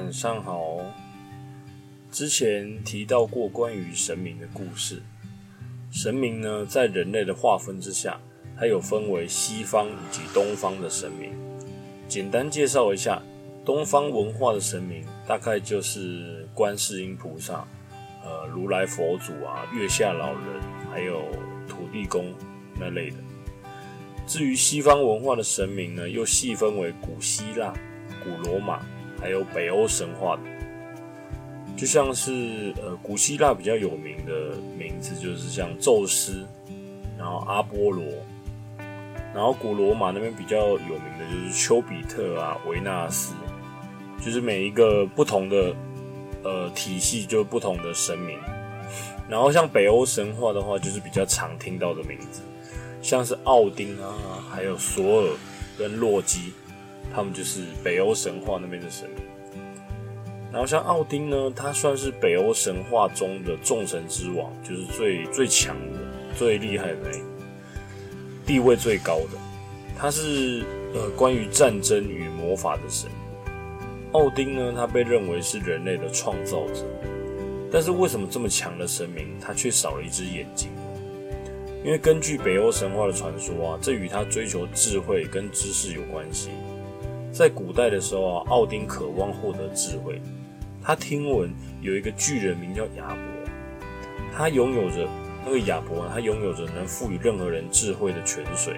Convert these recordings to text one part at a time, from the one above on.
晚上好。之前提到过关于神明的故事，神明呢，在人类的划分之下，它有分为西方以及东方的神明。简单介绍一下，东方文化的神明大概就是观世音菩萨、呃如来佛祖啊、月下老人，还有土地公那类的。至于西方文化的神明呢，又细分为古希腊、古罗马。还有北欧神话，就像是呃古希腊比较有名的名字就是像宙斯，然后阿波罗，然后古罗马那边比较有名的就是丘比特啊、维纳斯，就是每一个不同的呃体系就不同的神明。然后像北欧神话的话，就是比较常听到的名字，像是奥丁啊，还有索尔跟洛基。他们就是北欧神话那边的神明，然后像奥丁呢，他算是北欧神话中的众神之王，就是最最强的、最厉害的那个，地位最高的。他是呃关于战争与魔法的神。奥丁呢，他被认为是人类的创造者，但是为什么这么强的神明，他却少了一只眼睛？因为根据北欧神话的传说啊，这与他追求智慧跟知识有关系。在古代的时候啊，奥丁渴望获得智慧。他听闻有一个巨人名叫亚伯，他拥有着那个亚伯，他拥有着能赋予任何人智慧的泉水。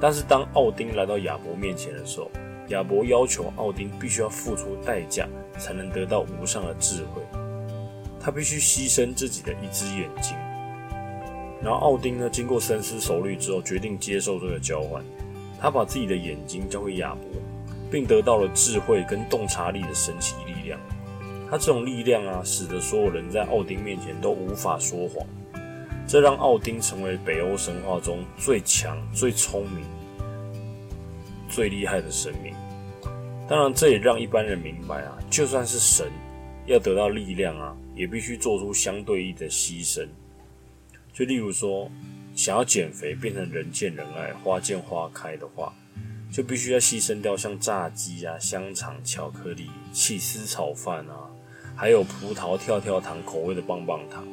但是当奥丁来到亚伯面前的时候，亚伯要求奥丁必须要付出代价才能得到无上的智慧，他必须牺牲自己的一只眼睛。然后奥丁呢，经过深思熟虑之后，决定接受这个交换。他把自己的眼睛交给亚伯。并得到了智慧跟洞察力的神奇力量。他这种力量啊，使得所有人在奥丁面前都无法说谎，这让奥丁成为北欧神话中最强、最聪明、最厉害的神明。当然，这也让一般人明白啊，就算是神，要得到力量啊，也必须做出相对应的牺牲。就例如说，想要减肥变成人见人爱、花见花开的话。就必须要牺牲掉像炸鸡啊、香肠、巧克力、起司炒饭啊，还有葡萄跳跳糖口味的棒棒糖。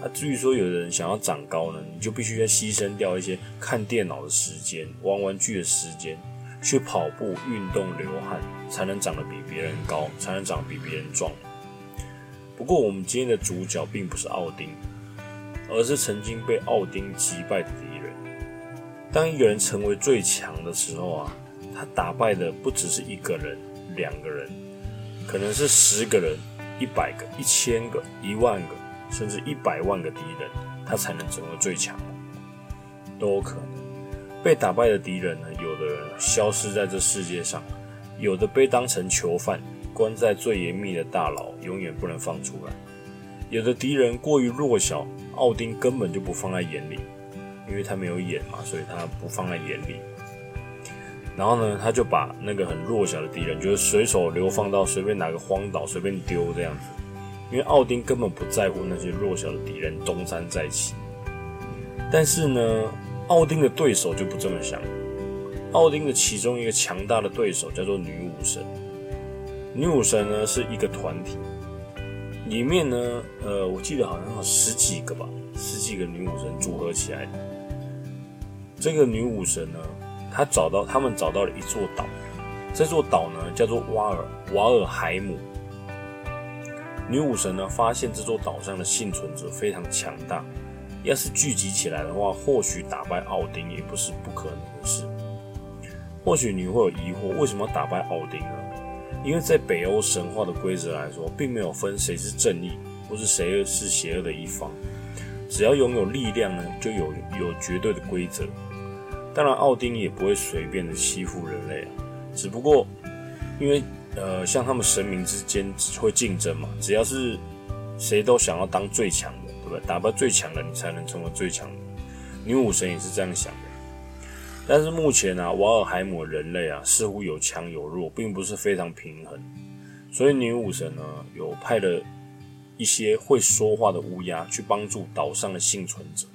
那至于说有的人想要长高呢，你就必须要牺牲掉一些看电脑的时间、玩玩具的时间，去跑步、运动、流汗，才能长得比别人高，才能长得比别人壮。不过，我们今天的主角并不是奥丁，而是曾经被奥丁击败的。当一个人成为最强的时候啊，他打败的不只是一个人、两个人，可能是十个人、一百个、一千个、一万个，甚至一百万个敌人，他才能成为最强的，都有可能。被打败的敌人呢，有的人消失在这世界上，有的被当成囚犯，关在最严密的大牢，永远不能放出来；有的敌人过于弱小，奥丁根本就不放在眼里。因为他没有眼嘛，所以他不放在眼里。然后呢，他就把那个很弱小的敌人，就是随手流放到随便哪个荒岛随便丢这样子。因为奥丁根本不在乎那些弱小的敌人东山再起。但是呢，奥丁的对手就不这么想。奥丁的其中一个强大的对手叫做女武神。女武神呢是一个团体，里面呢，呃，我记得好像有十几个吧，十几个女武神组合起来。这个女武神呢，她找到他们找到了一座岛，这座岛呢叫做瓦尔瓦尔海姆。女武神呢发现这座岛上的幸存者非常强大，要是聚集起来的话，或许打败奥丁也不是不可能的事。或许你会有疑惑，为什么要打败奥丁呢？因为在北欧神话的规则来说，并没有分谁是正义或是谁是邪恶的一方，只要拥有力量呢，就有有绝对的规则。当然，奥丁也不会随便的欺负人类啊。只不过，因为呃，像他们神明之间会竞争嘛，只要是谁都想要当最强的，对不对？打败最强的，你才能成为最强的。女武神也是这样想的。但是目前啊，瓦尔海姆人类啊，似乎有强有弱，并不是非常平衡。所以女武神呢，有派了一些会说话的乌鸦去帮助岛上的幸存者。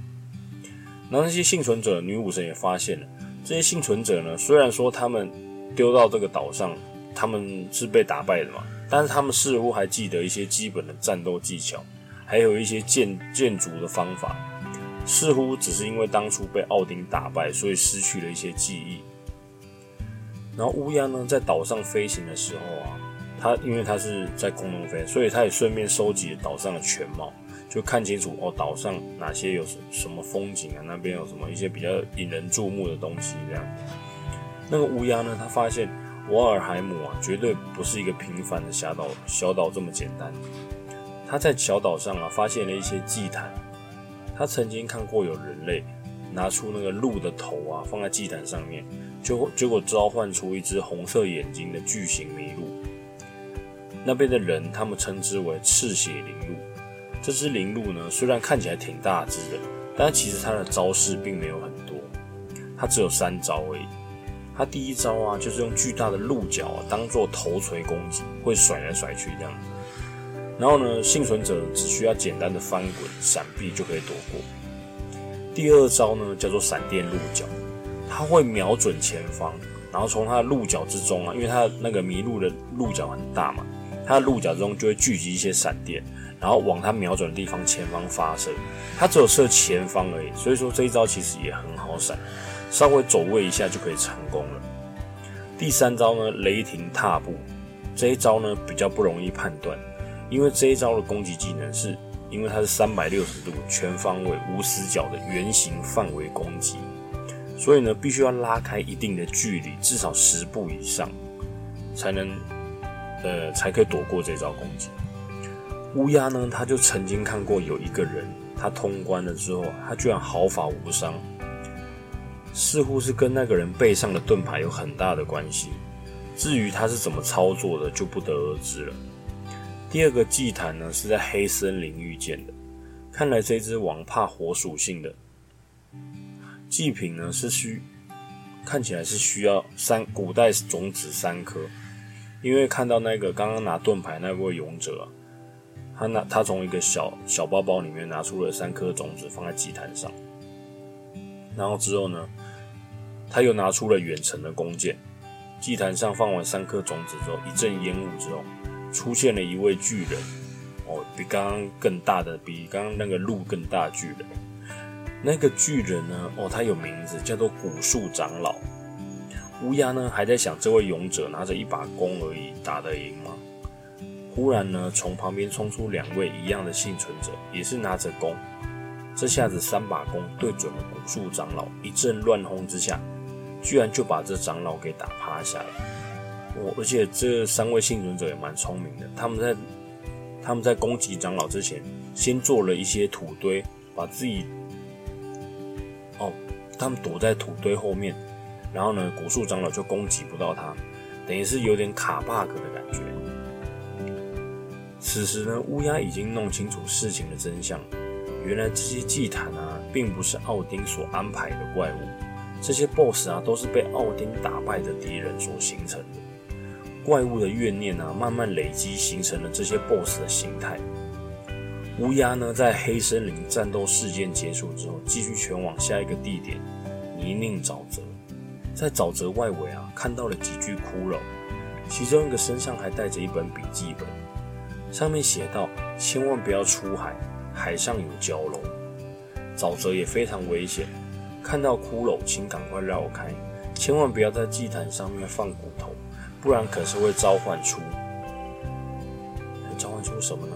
然后那些幸存者，女武神也发现了，这些幸存者呢，虽然说他们丢到这个岛上他们是被打败的嘛，但是他们似乎还记得一些基本的战斗技巧，还有一些建建筑的方法，似乎只是因为当初被奥丁打败，所以失去了一些记忆。然后乌鸦呢，在岛上飞行的时候啊，它因为它是在空中飞，所以它也顺便收集了岛上的全貌，就看清楚哦，岛上哪些有什什么风景啊，那边有什么一些比较引人注目的东西这样。那个乌鸦呢，它发现。瓦尔海姆啊，绝对不是一个平凡的小岛，小岛这么简单。他在小岛上啊，发现了一些祭坛。他曾经看过有人类拿出那个鹿的头啊，放在祭坛上面，就结果召唤出一只红色眼睛的巨型麋鹿。那边的人他们称之为赤血灵鹿。这只灵鹿呢，虽然看起来挺大只的，但其实它的招式并没有很多，它只有三招而已。它第一招啊，就是用巨大的鹿角啊当做头锤攻击，会甩来甩去这样。然后呢，幸存者只需要简单的翻滚、闪避就可以躲过。第二招呢，叫做闪电鹿角，它会瞄准前方，然后从它的鹿角之中啊，因为它那个麋鹿的鹿角很大嘛，它的鹿角之中就会聚集一些闪电，然后往它瞄准的地方前方发射。它只有射前方而已，所以说这一招其实也很好闪。稍微走位一下就可以成功了。第三招呢，雷霆踏步，这一招呢比较不容易判断，因为这一招的攻击技能是，因为它是三百六十度全方位无死角的圆形范围攻击，所以呢必须要拉开一定的距离，至少十步以上，才能，呃才可以躲过这招攻击。乌鸦呢，他就曾经看过有一个人，他通关了之后，他居然毫发无伤。似乎是跟那个人背上的盾牌有很大的关系，至于他是怎么操作的，就不得而知了。第二个祭坛呢，是在黑森林遇见的，看来这只王怕火属性的祭品呢，是需看起来是需要三古代种子三颗，因为看到那个刚刚拿盾牌那位勇者，他拿他从一个小小包包里面拿出了三颗种子放在祭坛上，然后之后呢？他又拿出了远程的弓箭，祭坛上放完三颗种子之后，一阵烟雾之后，出现了一位巨人，哦，比刚刚更大的，比刚刚那个鹿更大巨人。那个巨人呢，哦，他有名字，叫做古树长老。乌鸦呢，还在想这位勇者拿着一把弓而已，打得赢吗？忽然呢，从旁边冲出两位一样的幸存者，也是拿着弓。这下子三把弓对准了古树长老，一阵乱轰之下。居然就把这长老给打趴下了，我而且这三位幸存者也蛮聪明的，他们在他们在攻击长老之前，先做了一些土堆，把自己哦，他们躲在土堆后面，然后呢，古树长老就攻击不到他，等于是有点卡 bug 的感觉。此时呢，乌鸦已经弄清楚事情的真相，原来这些祭坛啊，并不是奥丁所安排的怪物。这些 BOSS 啊，都是被奥丁打败的敌人所形成的怪物的怨念啊，慢慢累积形成了这些 BOSS 的形态。乌鸦呢，在黑森林战斗事件结束之后，继续前往下一个地点泥泞沼泽。在沼泽外围啊，看到了几具骷髅，其中一个身上还带着一本笔记本，上面写道：“千万不要出海，海上有蛟龙，沼泽也非常危险。”看到骷髅，请赶快绕开，千万不要在祭坛上面放骨头，不然可是会召唤出。召唤出什么呢？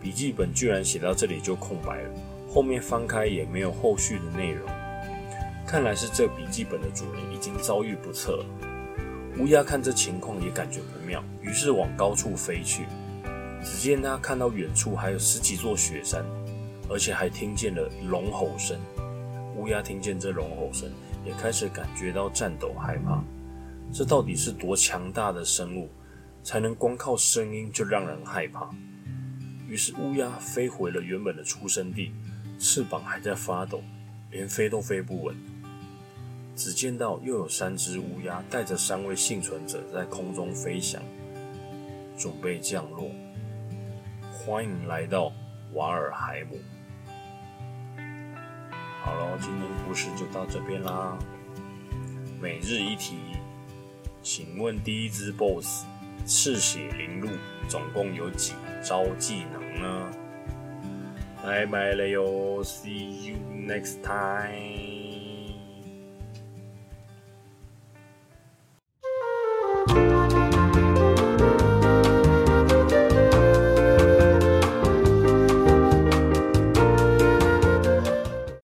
笔记本居然写到这里就空白了，后面翻开也没有后续的内容。看来是这笔记本的主人已经遭遇不测了。乌鸦看这情况也感觉不妙，于是往高处飞去。只见他看到远处还有十几座雪山，而且还听见了龙吼声。乌鸦听见这龙吼声，也开始感觉到颤抖害怕。这到底是多强大的生物，才能光靠声音就让人害怕？于是乌鸦飞回了原本的出生地，翅膀还在发抖，连飞都飞不稳。只见到又有三只乌鸦带着三位幸存者在空中飞翔，准备降落。欢迎来到瓦尔海姆。好了，今天故事就到这边啦。每日一题，请问第一只 BOSS 赤血灵鹿总共有几招技能呢？拜拜了哟，See you next time。